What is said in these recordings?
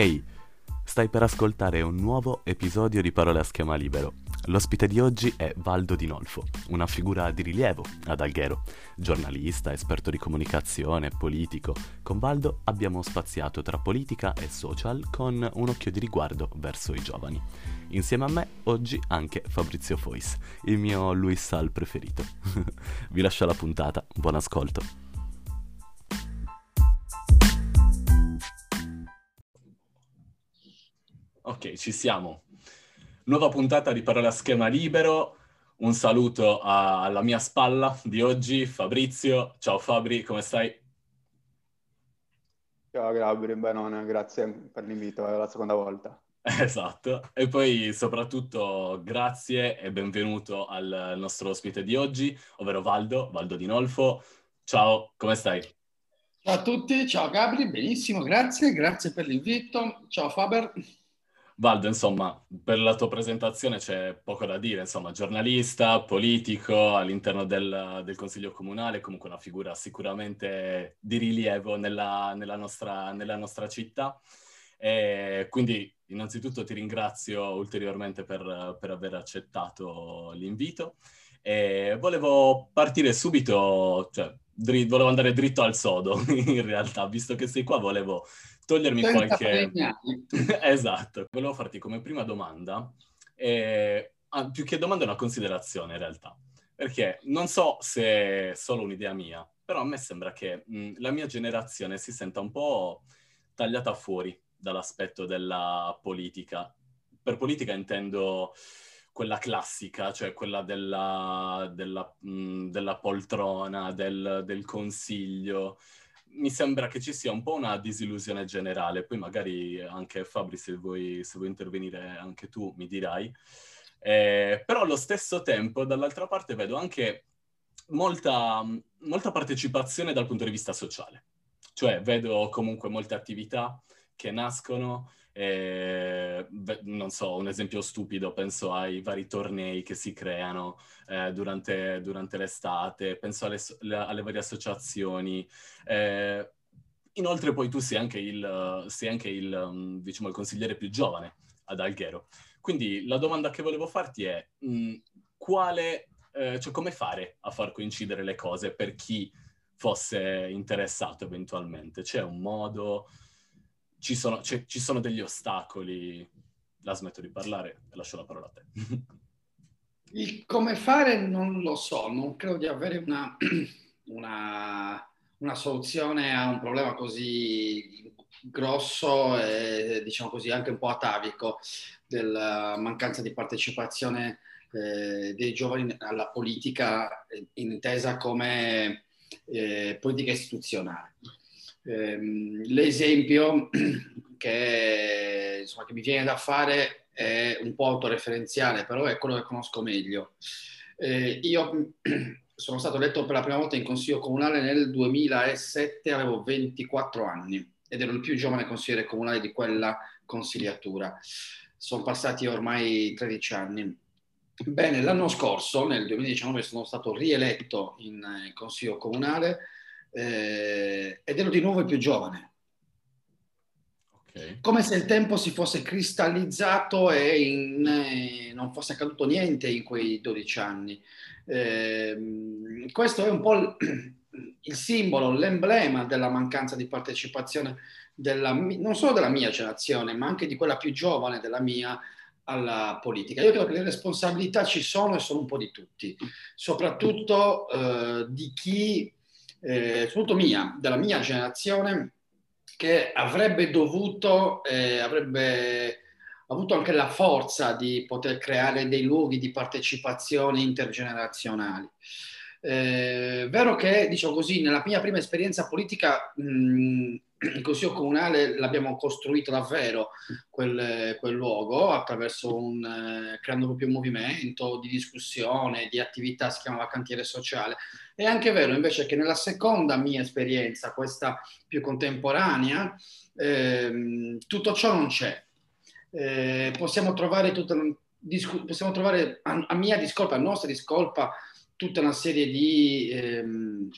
Ehi, stai per ascoltare un nuovo episodio di Parole a schema libero. L'ospite di oggi è Valdo Di Nolfo, una figura di rilievo ad Alghero, giornalista, esperto di comunicazione, politico. Con Valdo abbiamo spaziato tra politica e social con un occhio di riguardo verso i giovani. Insieme a me oggi anche Fabrizio Fois, il mio Luis Sal preferito. Vi lascio la puntata, buon ascolto. Ok, ci siamo. Nuova puntata di Parola a Schema Libero. Un saluto a- alla mia spalla di oggi, Fabrizio. Ciao Fabri, come stai? Ciao Gabriele, Benone, grazie per l'invito, è la seconda volta. Esatto. E poi soprattutto grazie e benvenuto al nostro ospite di oggi, ovvero Valdo, Valdo Di Nolfo. Ciao, come stai? Ciao a tutti, ciao Gabri, benissimo, grazie, grazie per l'invito. Ciao Faber. Valdo, insomma, per la tua presentazione c'è poco da dire, insomma, giornalista, politico all'interno del, del Consiglio Comunale, comunque una figura sicuramente di rilievo nella, nella nostra, nella nostra città. E quindi innanzitutto ti ringrazio ulteriormente per, per aver accettato l'invito e volevo partire subito, cioè dri- volevo andare dritto al sodo in realtà, visto che sei qua volevo togliermi Senza qualche... esatto, volevo farti come prima domanda, eh, ah, più che domanda è una considerazione in realtà, perché non so se è solo un'idea mia, però a me sembra che mh, la mia generazione si senta un po' tagliata fuori dall'aspetto della politica. Per politica intendo quella classica, cioè quella della, della, mh, della poltrona, del, del consiglio. Mi sembra che ci sia un po' una disillusione generale, poi magari anche Fabri, se vuoi, se vuoi intervenire anche tu, mi dirai. Eh, però allo stesso tempo, dall'altra parte, vedo anche molta, molta partecipazione dal punto di vista sociale. Cioè, vedo comunque molte attività che nascono, eh, non so, un esempio stupido, penso ai vari tornei che si creano eh, durante, durante l'estate, penso alle, alle varie associazioni. eh, inoltre poi tu sei anche il, sei anche il, um, diciamo, il consigliere più giovane ad Alghero. Quindi la domanda che volevo farti è mh, quale, eh, cioè come fare a far coincidere le cose per chi fosse interessato eventualmente? C'è un modo? Ci sono, c'è- ci sono degli ostacoli? La smetto di parlare e lascio la parola a te. Il come fare non lo so, non credo di avere una, una- una soluzione a un problema così grosso e diciamo così anche un po' atavico della mancanza di partecipazione eh, dei giovani alla politica eh, intesa come eh, politica istituzionale. Ehm, l'esempio che, insomma, che mi viene da fare è un po' autoreferenziale, però è quello che conosco meglio. Eh, io sono stato eletto per la prima volta in consiglio comunale nel 2007, avevo 24 anni ed ero il più giovane consigliere comunale di quella consigliatura. Sono passati ormai 13 anni. Bene, l'anno scorso, nel 2019, sono stato rieletto in eh, consiglio comunale eh, ed ero di nuovo il più giovane Ok. come se il tempo si fosse cristallizzato e in- eh, non fosse accaduto niente in quei 12 anni. Ehm, questo è un po' il, il simbolo, l'emblema della mancanza di partecipazione della non solo della mia generazione, ma anche di quella più giovane della mia alla politica. Io credo che le responsabilità ci sono e sono un po' di tutti, soprattutto eh, di chi, eh, soprattutto mia, della mia generazione, che avrebbe dovuto, eh, avrebbe avuto anche la forza di poter creare dei luoghi di partecipazione intergenerazionali. Eh, vero che, diciamo così, nella mia prima esperienza politica, mh, il Consiglio Comunale l'abbiamo costruito davvero quel, quel luogo attraverso un, eh, creando proprio un movimento di discussione, di attività, si chiamava cantiere sociale. È anche vero invece che nella seconda mia esperienza, questa più contemporanea, ehm, tutto ciò non c'è. Eh, possiamo trovare tutta discu- possiamo trovare a, a mia discolpa, a nostra discolpa, tutta una serie di ehm,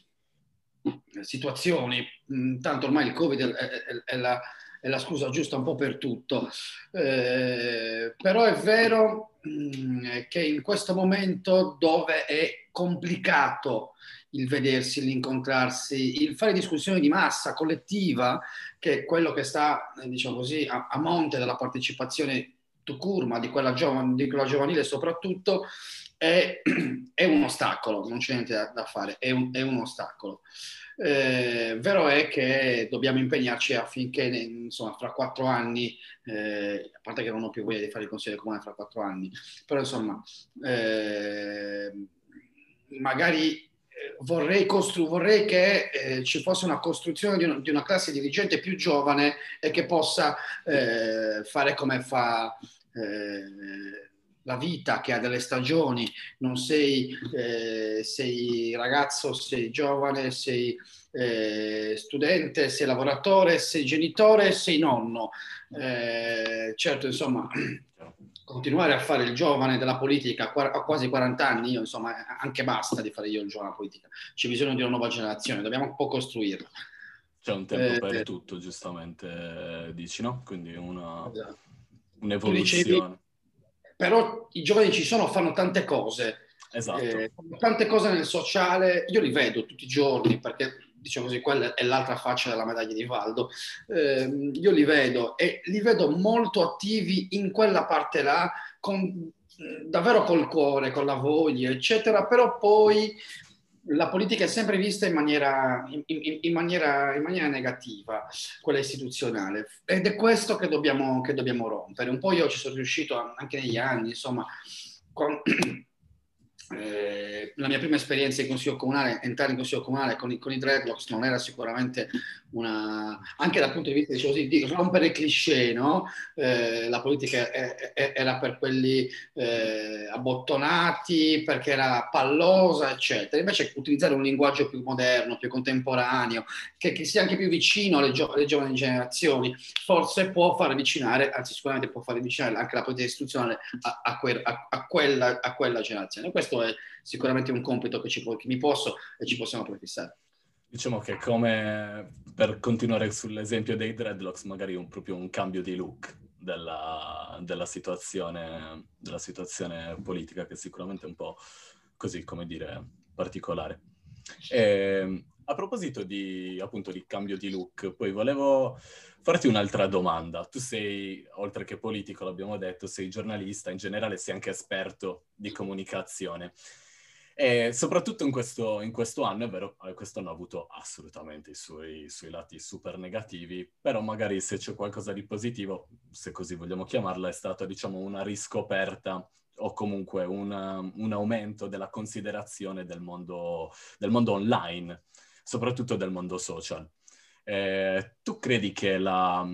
situazioni. Mm, Tanto ormai il Covid è, è- è la, è la scusa giusta un po' per tutto. Eh, però è vero mm, che in questo momento dove è complicato il vedersi, l'incontrarsi, il fare discussioni di massa collettiva, che è quello che sta, eh, diciamo così, a, a monte della partecipazione to curma, di quella, giovane, di quella giovanile soprattutto, è, è, un ostacolo, non c'è niente da, da fare, è un, è un ostacolo. Eh, vero è che dobbiamo impegnarci affinché, insomma, fra quattro anni, eh, a parte che non ho più voglia di fare il consiglio comune fra quattro anni, però insomma, eh, magari eh, vorrei, costru- vorrei che eh, ci fosse una costruzione di, un, di, una classe dirigente più giovane e che possa eh, fare come fa eh, la vita, che ha delle stagioni, non sei, eh, sei ragazzo, sei giovane, sei eh, studente, sei lavoratore, sei genitore, sei nonno. certo, insomma, continuare a fare il giovane della politica a quasi 40 anni, io insomma anche basta di fare io il giovane della politica, c'è bisogno di una nuova generazione, dobbiamo un po' costruirla. C'è un tempo eh, per eh, tutto, giustamente dici, no? Quindi una, esatto. un'evoluzione. Però i giovani ci sono, fanno tante cose. Esatto. Eh, tante cose nel sociale, io li vedo tutti i giorni perché diciamo così, quella è l'altra faccia della medaglia di Valdo. Eh, io li vedo e li vedo molto attivi in quella parte là, con, davvero col cuore, con la voglia, eccetera, però poi la politica è sempre vista in maniera, in, in, maniera, in maniera negativa, quella istituzionale, ed è questo che dobbiamo, che dobbiamo rompere. Un po' io ci sono riuscito anche negli anni, insomma, con, eh, la mia prima esperienza in consiglio comunale, entrare in consiglio comunale con i, con i dreadlocks non era sicuramente una, anche dal punto di vista diciamo così, di rompere cliché, no? Eh, la politica è, è, era per quelli eh, abbottonati, perché era pallosa, eccetera. Invece utilizzare un linguaggio più moderno, più contemporaneo, che, che sia anche più vicino alle, gio- alle, giovani generazioni, forse può far avvicinare, anzi sicuramente può far avvicinare anche la politica istituzionale a, a, que- a, quella, a quella, generazione. Questo è sicuramente un compito che, ci, che mi posso e ci possiamo prefissare. Diciamo che come per continuare sull'esempio dei dreadlocks, magari un, proprio un cambio di look della, della, situazione, della situazione politica che sicuramente è un po' così, come dire, particolare. E, ehm, a proposito di, appunto, di cambio di look, poi volevo farti un'altra domanda. Tu sei, oltre che politico, l'abbiamo detto, sei giornalista, in generale sei anche esperto di comunicazione. E soprattutto in questo, in questo anno, è vero, eh, quest'anno ha avuto assolutamente i suoi, i suoi, lati super negativi, però magari se c'è qualcosa di positivo, se così vogliamo chiamarla, è stata diciamo una riscoperta o comunque una, un aumento della considerazione del mondo, del mondo online, soprattutto del mondo social. Eh, tu credi che la,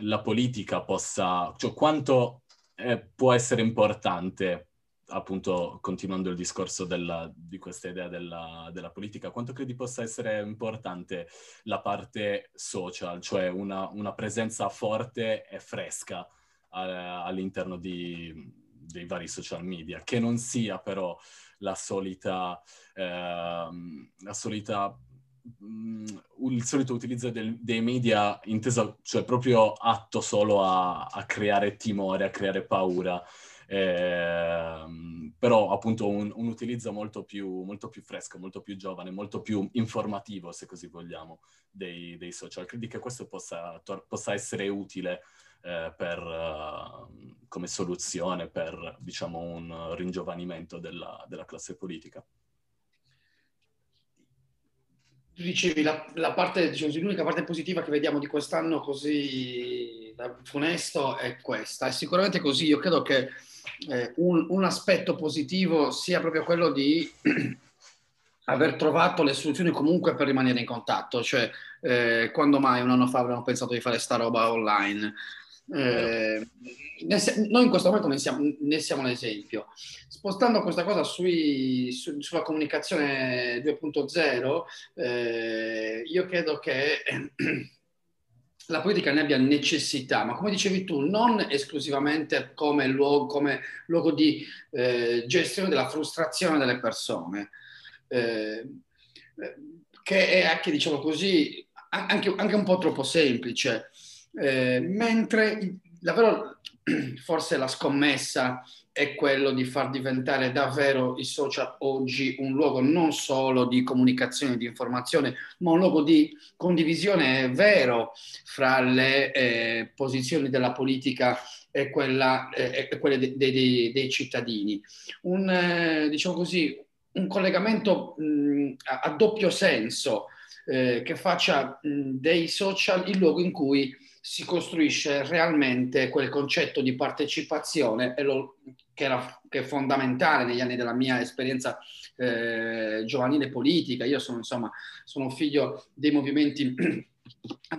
la politica possa, cioè quanto eh, può essere importante appunto continuando il discorso della, di questa idea della, della, politica, quanto credi possa essere importante la parte social, cioè una, una presenza forte e fresca a, all'interno di, dei vari social media, che non sia però la solita, eh, la solita mm, il solito utilizzo del, dei media inteso, cioè proprio atto solo a, a creare timore, a creare paura eh, però appunto un, un utilizzo molto più, molto più, fresco, molto più giovane, molto più informativo, se così vogliamo, dei, dei social. Credi che questo possa, possa essere utile eh, per, uh, come soluzione per, diciamo, un ringiovanimento della, della classe politica? Tu dicevi la, la parte, diciamo, l'unica parte positiva che vediamo di quest'anno così funesto è questa. È sicuramente così. Io credo che eh, un, un, aspetto positivo sia proprio quello di aver trovato le soluzioni comunque per rimanere in contatto, cioè eh, quando mai un anno fa avremmo pensato di fare sta roba online. Eh, noi in questo momento ne siamo, ne siamo un esempio. Spostando questa cosa sui, su, sulla comunicazione 2.0, eh, io credo che la politica ne abbia necessità, ma come dicevi tu, non esclusivamente come luogo, come luogo di eh, gestione della frustrazione delle persone, eh, che è anche, diciamo così, anche, anche un po' troppo semplice. Eh, mentre davvero forse la scommessa è quello di far diventare davvero i social oggi un luogo non solo di comunicazione, di informazione, ma un luogo di condivisione vero fra le eh, posizioni della politica e, quella, eh, e quelle de, de, dei cittadini. Un, eh, diciamo così, un collegamento mh, a, a, doppio senso eh, che faccia mh, dei social il luogo in cui si costruisce realmente quel concetto di partecipazione lo, che, era, che, è fondamentale negli anni della mia esperienza eh, giovanile politica. Io sono, insomma, sono figlio dei movimenti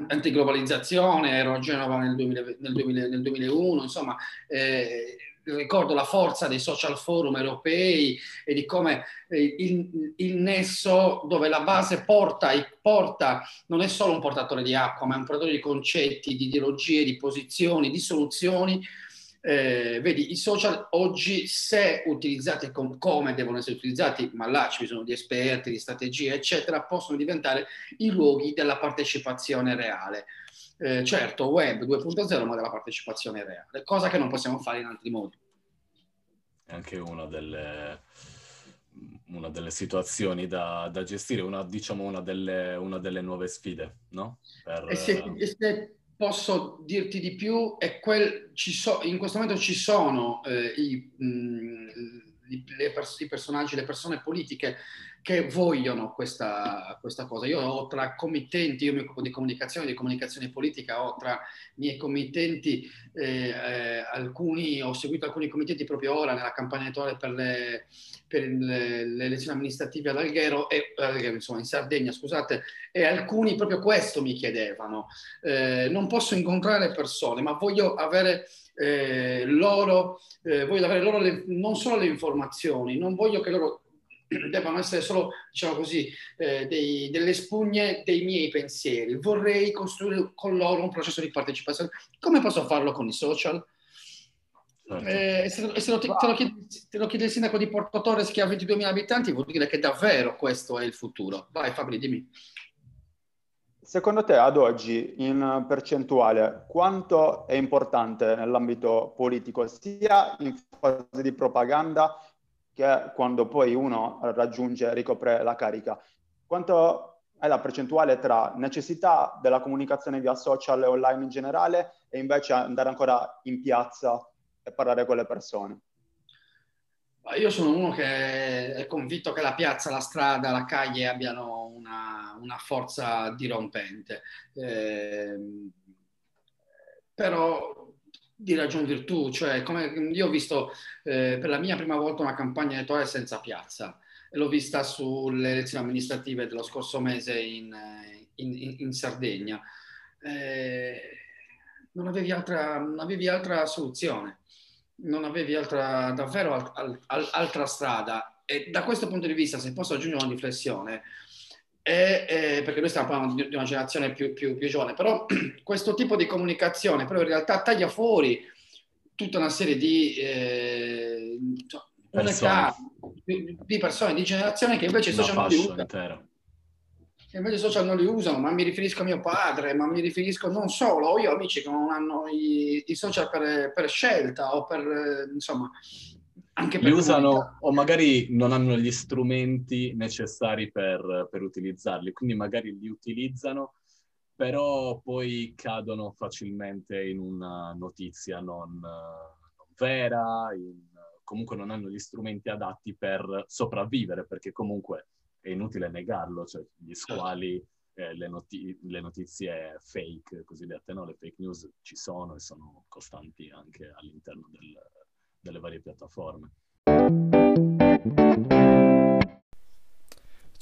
antiglobalizzazione, ero a Genova nel, 2000, nel, 2000, nel 2001, insomma, eh, ricordo la forza dei social forum europei e di come eh, il, il, nesso dove la base porta, porta, non è solo un portatore di acqua, ma è un portatore di concetti, di ideologie, di posizioni, di soluzioni. Eh, vedi, i social oggi, se utilizzati com- come devono essere utilizzati, ma là ci sono di esperti, di strategie, eccetera, possono diventare i luoghi della partecipazione reale eh, certo web 2.0 ma della partecipazione reale, cosa che non possiamo fare in altri modi. È anche una delle, una delle situazioni da, da, gestire, una, diciamo una delle, una delle nuove sfide, no? Per, e, se, e se posso dirti di più, è quel, so, in questo momento ci sono eh, i, mh, le pers- i personaggi, le persone politiche che vogliono questa, questa, cosa. Io ho tra committenti, io mi occupo di comunicazione, di comunicazione politica, ho tra i miei committenti, eh, eh, alcuni, ho seguito alcuni committenti proprio ora nella campagna elettorale per le, per le, le elezioni amministrative all'Alghero, e, eh, insomma in Sardegna, scusate, e alcuni proprio questo mi chiedevano. Eh, non posso incontrare persone, ma voglio avere eh, loro, eh, voglio avere loro le, non solo le informazioni, non voglio che loro debbano essere solo, diciamo così, eh, dei, delle spugne dei miei pensieri. Vorrei costruire con loro un processo di partecipazione. Come posso farlo con i social? Certo. Eh, se, se lo, te, te, lo chiede, te, lo chiede, il sindaco di Porto Torres che ha 22.000 abitanti, vuol dire che davvero questo è il futuro. Vai Fabri, dimmi. Secondo te ad oggi in percentuale quanto è importante nell'ambito politico sia in fase di propaganda che quando poi uno raggiunge, ricopre la carica. Quanto è la percentuale tra necessità della comunicazione via social e online in generale e invece andare ancora in piazza e parlare con le persone? Io sono uno che è convinto che la piazza, la strada, la calle abbiano una, una forza dirompente. Eh, però di ragion virtù, cioè come io ho visto eh, per la mia prima volta una campagna elettorale senza piazza, l'ho vista sulle elezioni amministrative dello scorso mese in, in, in Sardegna. Eh, non, avevi altra, non avevi altra soluzione, non avevi altra, davvero al, al, altra strada. E da questo punto di vista, se posso aggiungere una riflessione, e, eh, perché noi stiamo parlando di, di una generazione più, più, più, giovane, però questo tipo di comunicazione però in realtà taglia fuori tutta una serie di eh, un'età di persone, di generazione che invece i social non li usano. Che invece social non li usano, ma mi riferisco a mio padre, ma mi riferisco non solo, io amici che non hanno i, i social per, per, scelta o per, eh, insomma, anche li usano comunità. o magari non hanno gli strumenti necessari per, per, utilizzarli, quindi magari li utilizzano, però poi cadono facilmente in una notizia non, non vera, in, comunque non hanno gli strumenti adatti per sopravvivere, perché comunque è inutile negarlo, cioè gli squali, eh, le, noti- le, notizie fake cosiddette, no? le fake news ci sono e sono costanti anche all'interno del, delle varie piattaforme.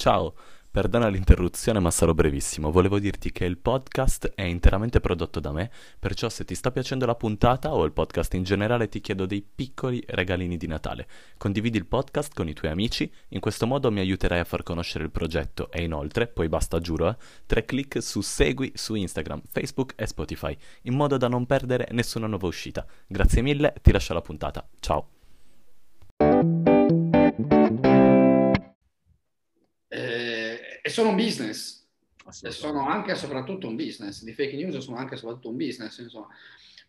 Ciao, perdona l'interruzione ma sarò brevissimo. Volevo dirti che il podcast è interamente prodotto da me, perciò se ti sta piacendo la puntata o il podcast in generale ti chiedo dei piccoli regalini di Natale. Condividi il podcast con i tuoi amici, in questo modo mi aiuterai a far conoscere il progetto e inoltre, poi basta giuro, eh, tre clic su segui su Instagram, Facebook e Spotify, in modo da non perdere nessuna nuova uscita. Grazie mille, ti lascio la puntata. Ciao. È solo un business. E sono anche e soprattutto un business, di fake news sono anche e soprattutto un business, insomma.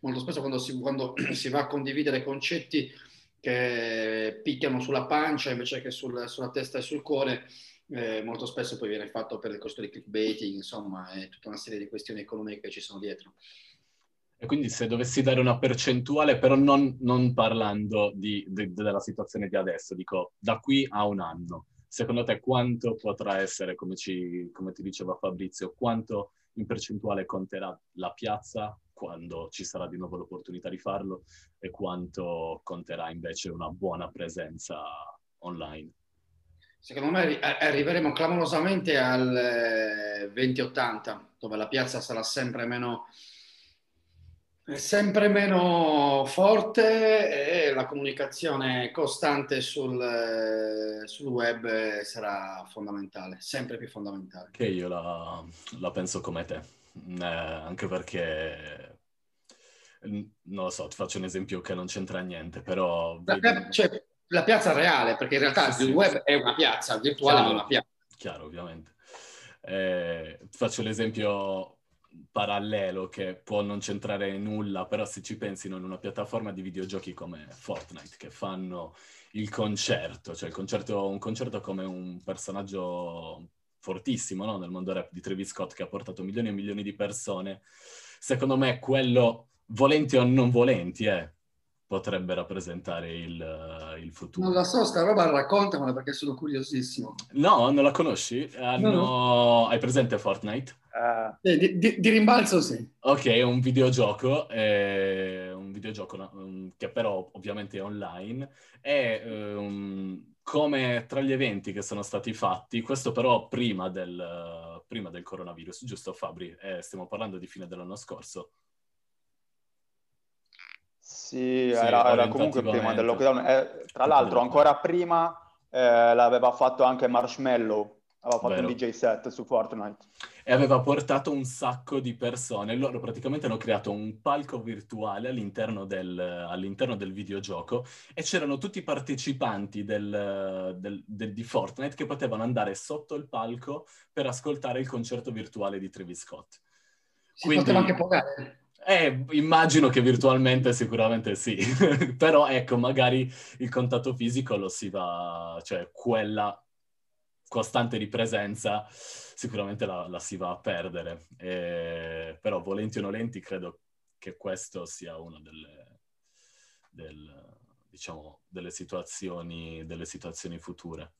Molto spesso quando si, quando si va a condividere concetti che picchiano sulla pancia invece che sul, sulla testa e sul cuore, eh, molto spesso poi viene fatto per il costo di clickbaiting, insomma, e tutta una serie di questioni economiche che ci sono dietro. E quindi se dovessi dare una percentuale, però non, non parlando di, di, della situazione di adesso, dico da qui a un anno, secondo te quanto potrà essere, come, ci, come ti diceva Fabrizio, quanto in percentuale conterà la piazza quando ci sarà di nuovo l'opportunità di farlo e quanto conterà invece una buona presenza online? Secondo me arriveremo clamorosamente al 2080, eh, dove la piazza sarà sempre meno, sempre meno forte e la comunicazione costante sul, eh, sul web sarà fondamentale, sempre più fondamentale. Che io la, la penso come te, eh, anche perché non lo so, ti faccio un esempio che non c'entra niente, però... Vedi... Cioè, la piazza reale, perché in realtà sì, il web sì. è una piazza, il virtuale chiaro, è una piazza. Chiaro, ovviamente. Eh, faccio l'esempio parallelo che può non c'entrare nulla, però se ci pensi in una piattaforma di videogiochi come Fortnite che fanno il concerto, cioè il concerto, un concerto come un personaggio fortissimo no? nel mondo rap di Travis Scott che ha portato milioni e milioni di persone, secondo me quello, volenti o non volenti, eh, potrebbe rappresentare il, il, futuro. Non la so, sta roba raccontamela perché sono curiosissimo. No, non la conosci? Hanno... No. Hai presente Fortnite? Uh... Eh, di, di, di, rimbalzo sì. Ok, è un videogioco, eh, un videogioco no, che però ovviamente è online, è um, come tra gli eventi che sono stati fatti, questo però prima del, prima del coronavirus, giusto Fabri? Eh, stiamo parlando di fine dell'anno scorso. Sì, era, era comunque prima del lockdown. Eh, tra l'altro, ancora prima eh, l'aveva fatto anche Marshmallow, aveva fatto Vero. un DJ set su Fortnite. E aveva portato un sacco di persone. Loro praticamente hanno creato un palco virtuale all'interno del, all'interno del videogioco e c'erano tutti i partecipanti del, del, del, di Fortnite che potevano andare sotto il palco per ascoltare il concerto virtuale di Travis Scott. Si Quindi... poteva anche pagare. Eh, immagino che virtualmente sicuramente sì, però ecco, magari il contatto fisico lo si va, cioè quella costante di presenza sicuramente la, la si va a perdere, e, però volenti o nolenti credo che questo sia una delle, del, diciamo, delle, situazioni, delle situazioni future.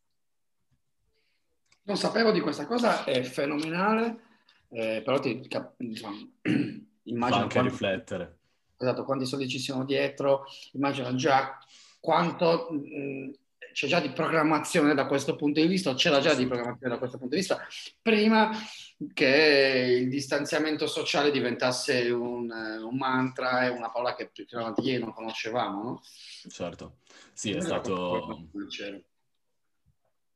Non sapevo di questa cosa, è fenomenale, eh, però ti, diciamo, immagino... Fa anche quanti, riflettere. Esatto, quanti soldi ci sono dietro, immagino già quanto mh, c'è già di programmazione da questo punto di vista, c'era già di programmazione da questo punto di vista, prima che il distanziamento sociale diventasse un, un mantra e una parola che più avanti ieri non conoscevamo, no? Certo, sì, è stato...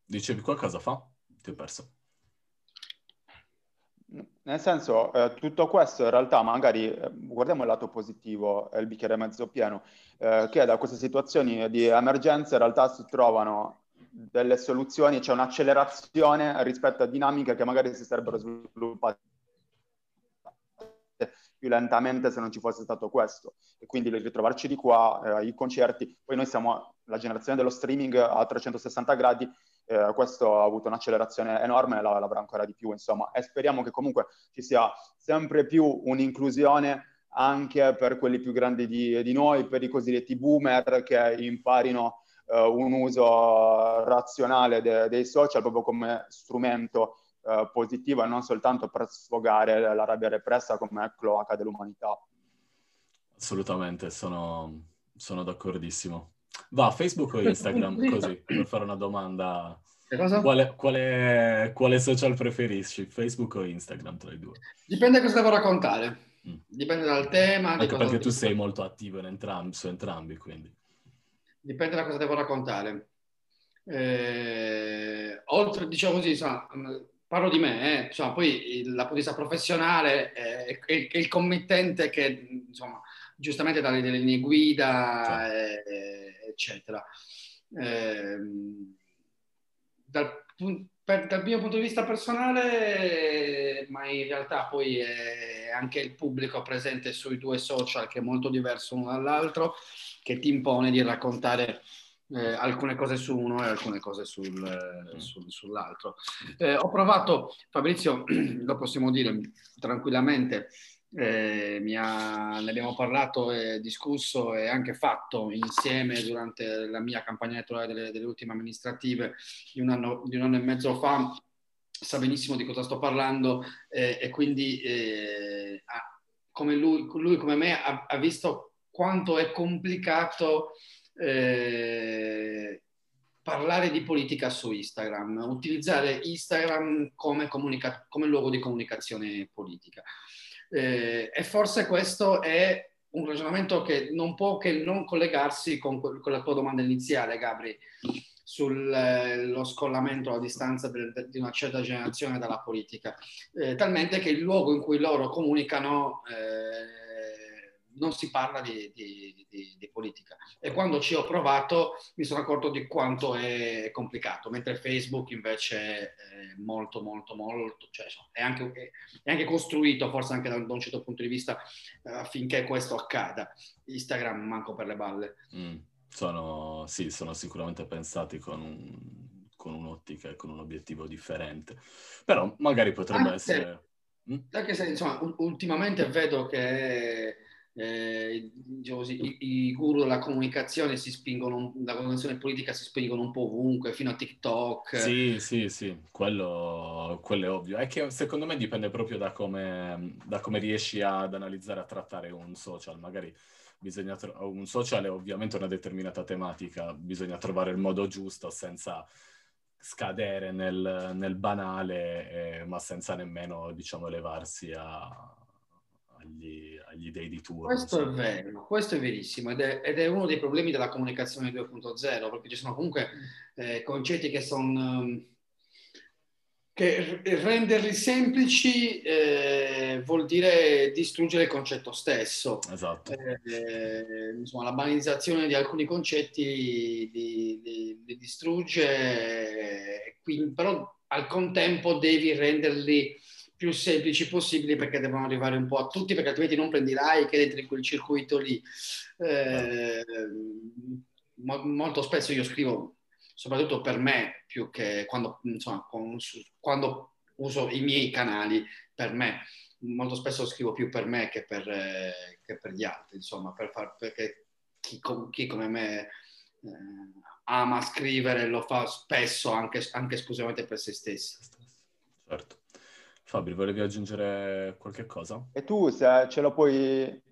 Dicevi qualcosa fa? Ti ho perso. Nel senso, eh, tutto questo in realtà magari, eh, guardiamo il lato positivo, il bicchiere mezzo pieno, eh, che da queste situazioni di emergenza in realtà si trovano delle soluzioni, c'è un'accelerazione rispetto a dinamiche che magari si sarebbero sviluppate più lentamente se non ci fosse stato questo. E quindi ritrovarci di qua, eh, i concerti, poi noi siamo la generazione dello streaming a 360 gradi, eh, questo ha avuto un'accelerazione enorme e l'avrà ancora di più, insomma, e speriamo che comunque ci sia sempre più un'inclusione anche per quelli più grandi di, di noi, per i cosiddetti boomer che imparino eh, un uso razionale de, dei social proprio come strumento eh, positivo e non soltanto per sfogare la rabbia repressa come cloaca dell'umanità. Assolutamente, sono, sono d'accordissimo. Va, Facebook o Instagram, così, per fare una domanda. Quale, quale, quale, social preferisci, Facebook o Instagram tra i due? Dipende cosa devo raccontare. Mm. Dipende dal tema. Anche perché tu sei molto attivo entrambi, su entrambi, quindi. Dipende da cosa devo raccontare. Eh, oltre, diciamo così, insomma, parlo di me, eh, insomma, poi la polizia professionale è, è, è il committente che, insomma, giustamente dà delle linee guida, sì. eh, eccetera. Eh, dal, per, dal mio punto di vista personale, ma in realtà poi è anche il pubblico presente sui due social che è molto diverso uno dall'altro, che ti impone di raccontare eh, alcune cose su uno e alcune cose sul, eh, sul, sull'altro. Eh, ho provato, Fabrizio, lo possiamo dire tranquillamente, eh, ha, ne abbiamo parlato e discusso e anche fatto insieme durante la mia campagna elettorale delle, delle ultime amministrative di un, anno, di un anno e mezzo fa, sa benissimo di cosa sto parlando eh, e quindi eh, come lui, lui, come me ha, ha visto quanto è complicato eh, parlare di politica su Instagram, utilizzare Instagram come, comunica- come luogo di comunicazione politica. Eh, e forse questo è un ragionamento che non può che non collegarsi con, con la tua domanda iniziale, Gabri, sullo eh, scollamento a distanza de, de, di una certa generazione dalla politica, eh, talmente che il luogo in cui loro comunicano eh, non si parla di, di, di, di, politica. E quando ci ho provato mi sono accorto di quanto è complicato, mentre Facebook invece è molto, molto, molto, cioè è anche, è anche costruito, forse anche da un certo punto di vista, eh, affinché questo accada. Instagram manco per le balle. Mm, sono, sì, sono sicuramente pensati con un con un'ottica e con un obiettivo differente. Però magari potrebbe anche essere... Se, mm? Anche se, insomma, ultimamente vedo che eh, diciamo così, i, i, guru della comunicazione si spingono, la comunicazione politica si spingono un po' ovunque, fino a TikTok. Sì, sì, sì, quello, quello è ovvio. È che secondo me dipende proprio da come, da come riesci ad analizzare, a trattare un social. Magari bisogna tro- un social è ovviamente una determinata tematica, bisogna trovare il modo giusto senza scadere nel, nel banale, eh, ma senza nemmeno, diciamo, elevarsi a agli, agli dei di turno. Questo è vero, questo è verissimo ed è, ed è, uno dei problemi della comunicazione 2.0 perché ci sono comunque eh, concetti che sono... Um, che renderli semplici eh, vuol dire distruggere il concetto stesso. Esatto. Eh, insomma, la banalizzazione di alcuni concetti li, li, li distrugge, quindi, però al contempo devi renderli più semplici possibili perché devono arrivare un po' a tutti, perché altrimenti non prendi like ed entri in quel circuito lì. Eh, mo- molto spesso io scrivo, soprattutto per me, più che quando, insomma, con, quando uso i miei canali per me, molto spesso scrivo più per me che per, eh, che per gli altri, insomma, per far, perché chi, chi come me eh, ama scrivere lo fa spesso anche, anche esclusivamente per se stessi. Certo. Fabri, volevi aggiungere qualche cosa? E tu, se ce lo puoi...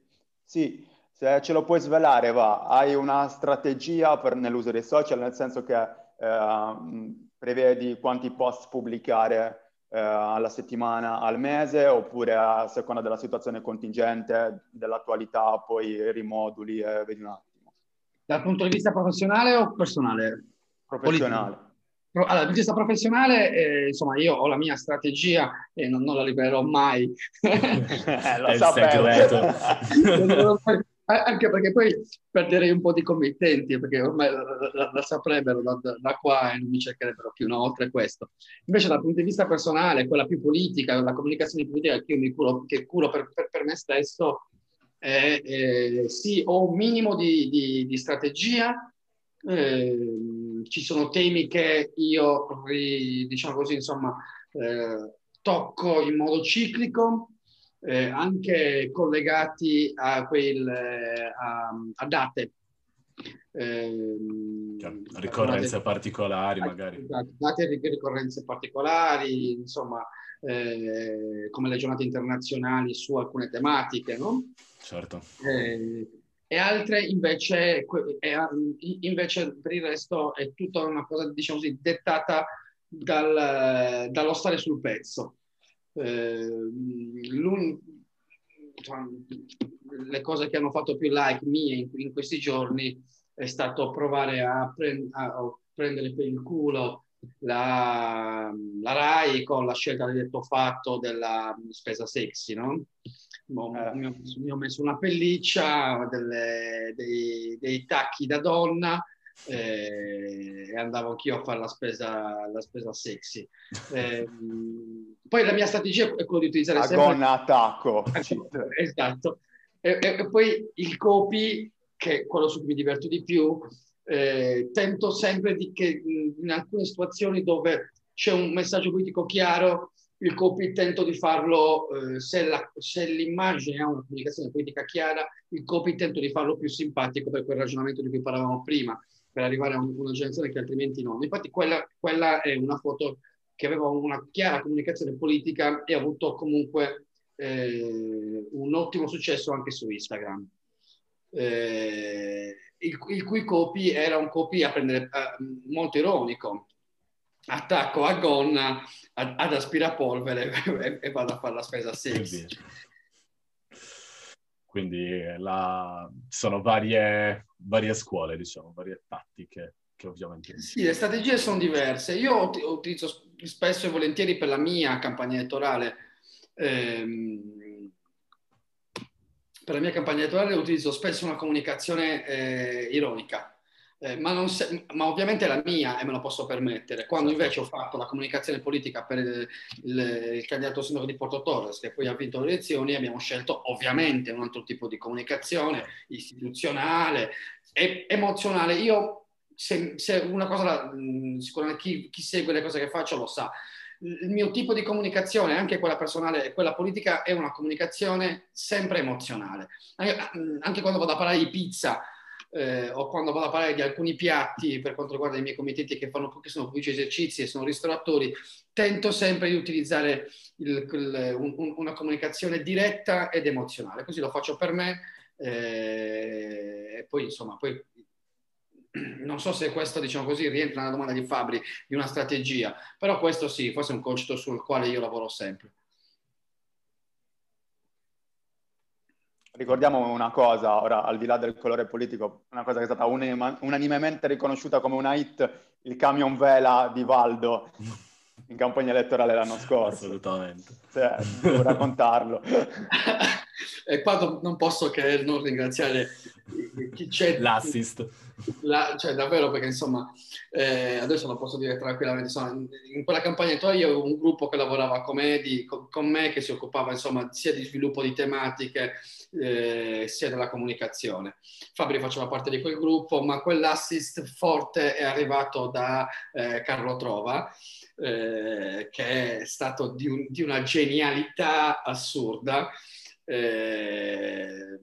Sì, se ce lo puoi svelare, va. Hai una strategia per, nell'uso dei social, nel senso che eh, prevedi quanti post pubblicare eh, alla settimana, al mese, oppure a seconda della situazione contingente, dell'attualità, poi rimoduli e vedi un attimo. Dal punto di vista professionale o personale? Professionale. Politico. Allora, dal punto di vista professionale, eh, insomma, io ho la mia strategia e non, non la libererò mai. eh, lo sapevo. Anche perché poi perderei un po' di committenti, perché ormai la, la, la saprebbero da, da, qua e non mi cercherebbero più, no? oltre questo. Invece dal punto di vista personale, quella più politica, la comunicazione politica che io mi curo, che curo per, per, per me stesso, eh, eh, sì, ho un minimo di, di, di strategia, eh, ci sono temi che io, diciamo così, insomma, eh, tocco in modo ciclico, eh, anche collegati a, quel, a, a date. Eh, ricorrenze particolari magari. Esatto, date di ricorrenze particolari, insomma, eh, come le giornate internazionali su alcune tematiche, no? Certo. Eh, e altre invece, invece per il resto è tutta una cosa, diciamo così, dettata dal, dallo stare sul pezzo. Eh, le cose che hanno fatto più like mie in, in questi giorni è stato provare a, prend, a prendere per il culo la, la, RAI con la scelta del detto fatto della spesa sexy, no? Eh. Mi, ho, mi, ho, messo una pelliccia, delle, dei, dei, tacchi da donna, eh, e andavo anch'io a fare la spesa, la spesa sexy. Eh, poi la mia strategia è quella di utilizzare Agonna sempre... attacco. esatto. E, e, e, poi il copy, che è quello su cui mi diverto di più, eh, tento sempre di che in alcune situazioni dove c'è un messaggio politico chiaro, il copy tento di farlo, eh, se, la, se, l'immagine ha una comunicazione politica chiara, il copy tento di farlo più simpatico per quel ragionamento di cui parlavamo prima, per arrivare a una generazione che altrimenti no. Infatti quella, quella è una foto che aveva una chiara comunicazione politica e ha avuto comunque eh, un ottimo successo anche su Instagram. Eh, il, il, cui copy era un copy a prendere, eh, molto ironico. Attacco a gonna ad, ad aspirapolvere e, e, vado a fare la spesa sexy. Quindi la... sono varie, varie scuole, diciamo, varie tattiche che ovviamente... Sì, le strategie sono diverse. Io utilizzo spesso e volentieri per la mia campagna elettorale ehm, per la mia campagna elettorale utilizzo spesso una comunicazione eh, ironica, eh, ma, se, ma, ovviamente la mia e me lo posso permettere. Quando invece ho fatto la comunicazione politica per il, il, il candidato sindaco di Porto Torres, che poi ha vinto le elezioni, abbiamo scelto ovviamente un altro tipo di comunicazione istituzionale, e, emozionale. Io, se, se una cosa, sicuramente chi, chi segue le cose che faccio lo sa, il mio tipo di comunicazione, anche quella personale e quella politica, è una comunicazione sempre emozionale. Anche quando vado a parlare di pizza eh, o quando vado a parlare di alcuni piatti per quanto riguarda i miei committenti che, fanno, che sono pubblici esercizi e sono ristoratori, tento sempre di utilizzare il, il, un, una comunicazione diretta ed emozionale. Così lo faccio per me eh, e poi insomma poi non so se questo, diciamo così, rientra nella domanda di Fabri di una strategia, però questo sì, forse è un concetto sul quale io lavoro sempre. Ricordiamo una cosa, ora al di là del colore politico, una cosa che è stata unanimemente riconosciuta come una hit, il camion vela di Valdo in campagna elettorale l'anno scorso. Assolutamente. Cioè, devo raccontarlo. e qua non posso che non ringraziare chi c'è. L'assist. La, cioè, davvero, perché insomma, eh, adesso lo posso dire tranquillamente, insomma, in quella campagna elettorale io avevo un gruppo che lavorava con me, di, con, con me che si occupava insomma sia di sviluppo di tematiche, eh, sia della comunicazione. Fabri faceva parte di quel gruppo, ma quell'assist forte è arrivato da eh, Carlo Trova, eh, che è stato di, un, di una genialità assurda. Eh,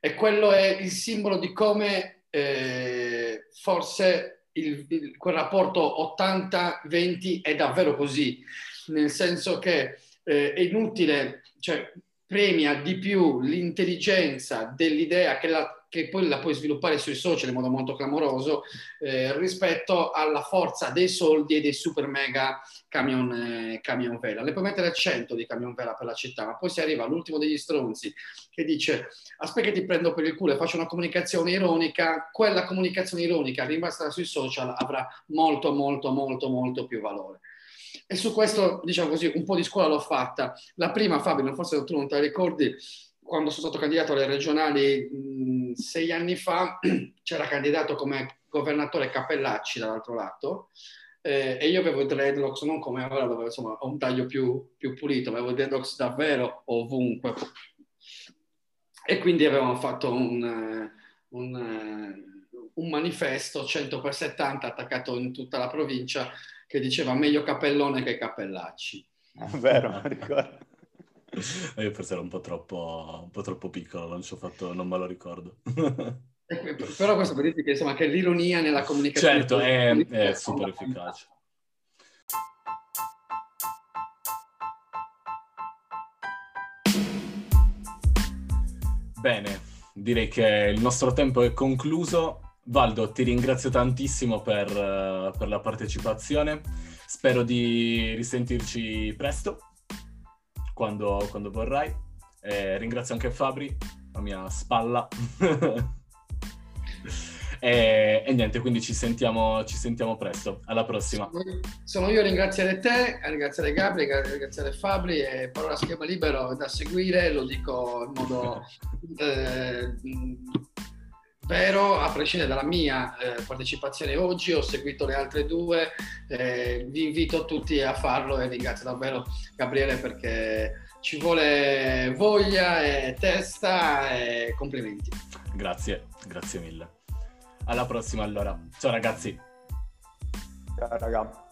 e quello è il simbolo di come eh, forse il, il, quel rapporto 80-20 è davvero così, nel senso che eh, è inutile, cioè premia di più l'intelligenza dell'idea che, la, che, poi la puoi sviluppare sui social in modo molto clamoroso eh, rispetto alla forza dei soldi e dei super mega camion, eh, camion vela. Le puoi mettere 100 di camion vela per la città, ma poi si arriva all'ultimo degli stronzi che dice aspetta che ti prendo per il culo e faccio una comunicazione ironica, quella comunicazione ironica rimasta sui social avrà molto molto molto molto più valore. E su questo, diciamo così, un po' di scuola l'ho fatta. La prima, Fabio, forse tu non te la ricordi, quando sono stato candidato alle regionali mh, sei anni fa, c'era candidato come governatore Cappellacci dall'altro lato, eh, e io avevo i dreadlocks non come ora dove insomma ho un taglio più, più pulito, avevo i dreadlocks davvero ovunque. E quindi avevamo fatto un, un, un manifesto 100 x 70 attaccato in tutta la provincia che diceva meglio Cappellone che Cappellacci. È vero, ricordo. Io forse ero un po' troppo, un po troppo piccolo, non, fatto, non me lo ricordo. Però questo per dirti che, insomma, che l'ironia nella comunicazione... Certo, è, è super efficace. Bene, direi che il nostro tempo è concluso. Valdo, ti ringrazio tantissimo per, per la partecipazione. Spero di risentirci presto, quando, quando vorrai. Eh, ringrazio anche Fabri, la mia spalla. e, e, niente, quindi ci sentiamo, ci sentiamo presto. Alla prossima. Sono io a ringraziare te, a ringraziare Gabri, a ringraziare Fabri. E parola schema libero da seguire, lo dico in modo... Eh, vero, a prescindere dalla mia eh, partecipazione oggi, ho seguito le altre due, eh, vi invito tutti a farlo e ringrazio davvero Gabriele perché ci vuole voglia e testa e complimenti. Grazie, grazie mille. Alla prossima allora. Ciao ragazzi. Ciao raga.